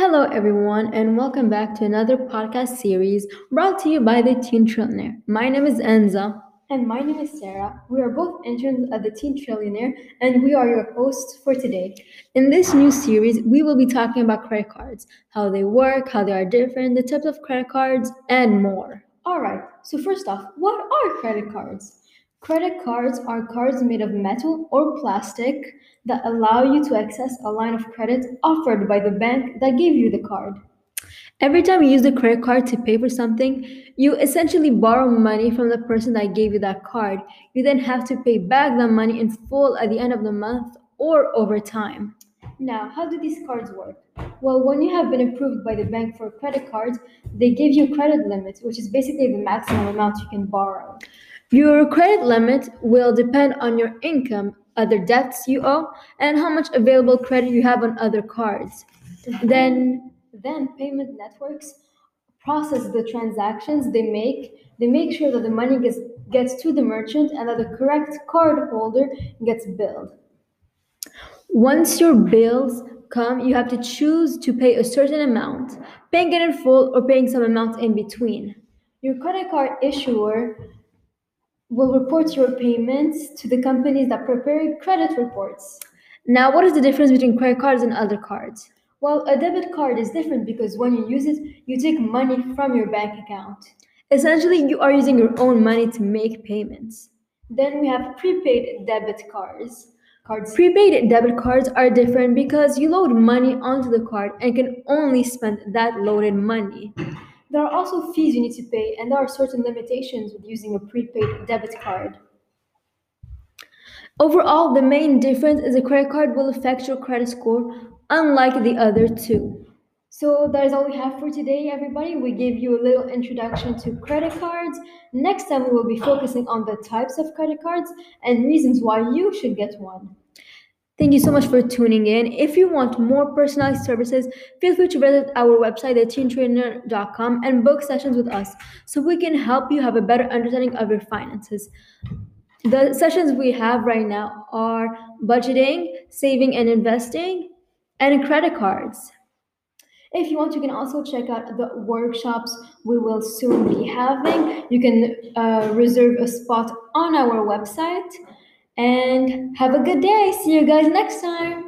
everyone, and welcome back to another podcast series brought to you by the Teen Trillionaire. My name is Enza. And my name is Sarah. We are both interns at the Teen Trillionaire, and we are your hosts for today. In this new series, we will be talking about credit cards, how they work, how they are different, the types of credit cards, and more. All right, so first off, what are credit cards? Credit cards are cards made of metal or plastic that allow you to access a line of credit offered by the bank that gave you the card. Every time you use the credit card to pay for something, you essentially borrow money from the person that gave you that card. You then have to pay back that money in full at the end of the month or over time. Now, how do these cards work? Well, when you have been approved by the bank for a credit cards, they give you credit limits, which is basically the maximum amount you can borrow. Your credit limit will depend on your income, other debts you owe, and how much available credit you have on other cards. Then, then payment networks process the transactions they make. They make sure that the money gets, gets to the merchant and that the correct card holder gets billed. Once your bills come, you have to choose to pay a certain amount, paying it in full or paying some amount in between. Your credit card issuer will report your payments to the companies that prepare credit reports. Now, what is the difference between credit cards and other cards? Well, a debit card is different because when you use it, you take money from your bank account. Essentially, you are using your own money to make payments. Then we have prepaid debit cards. Cards. Prepaid debit cards are different because you load money onto the card and can only spend that loaded money. There are also fees you need to pay, and there are certain limitations with using a prepaid debit card. Overall, the main difference is a credit card will affect your credit score, unlike the other two. So that is all we have for today, everybody. We gave you a little introduction to credit cards. Next time, we will be focusing on the types of credit cards and reasons why you should get one. Thank you so much for tuning in. If you want more personalized services, feel free to visit our website at teentrillionaire.com and book sessions with us so we can help you have a better understanding of your finances. The sessions we have right now are budgeting, saving and investing, and credit cards. If you want, you can also check out the workshops we will soon be having. You can uh, reserve a spot on our website and have a good day. See you guys next time.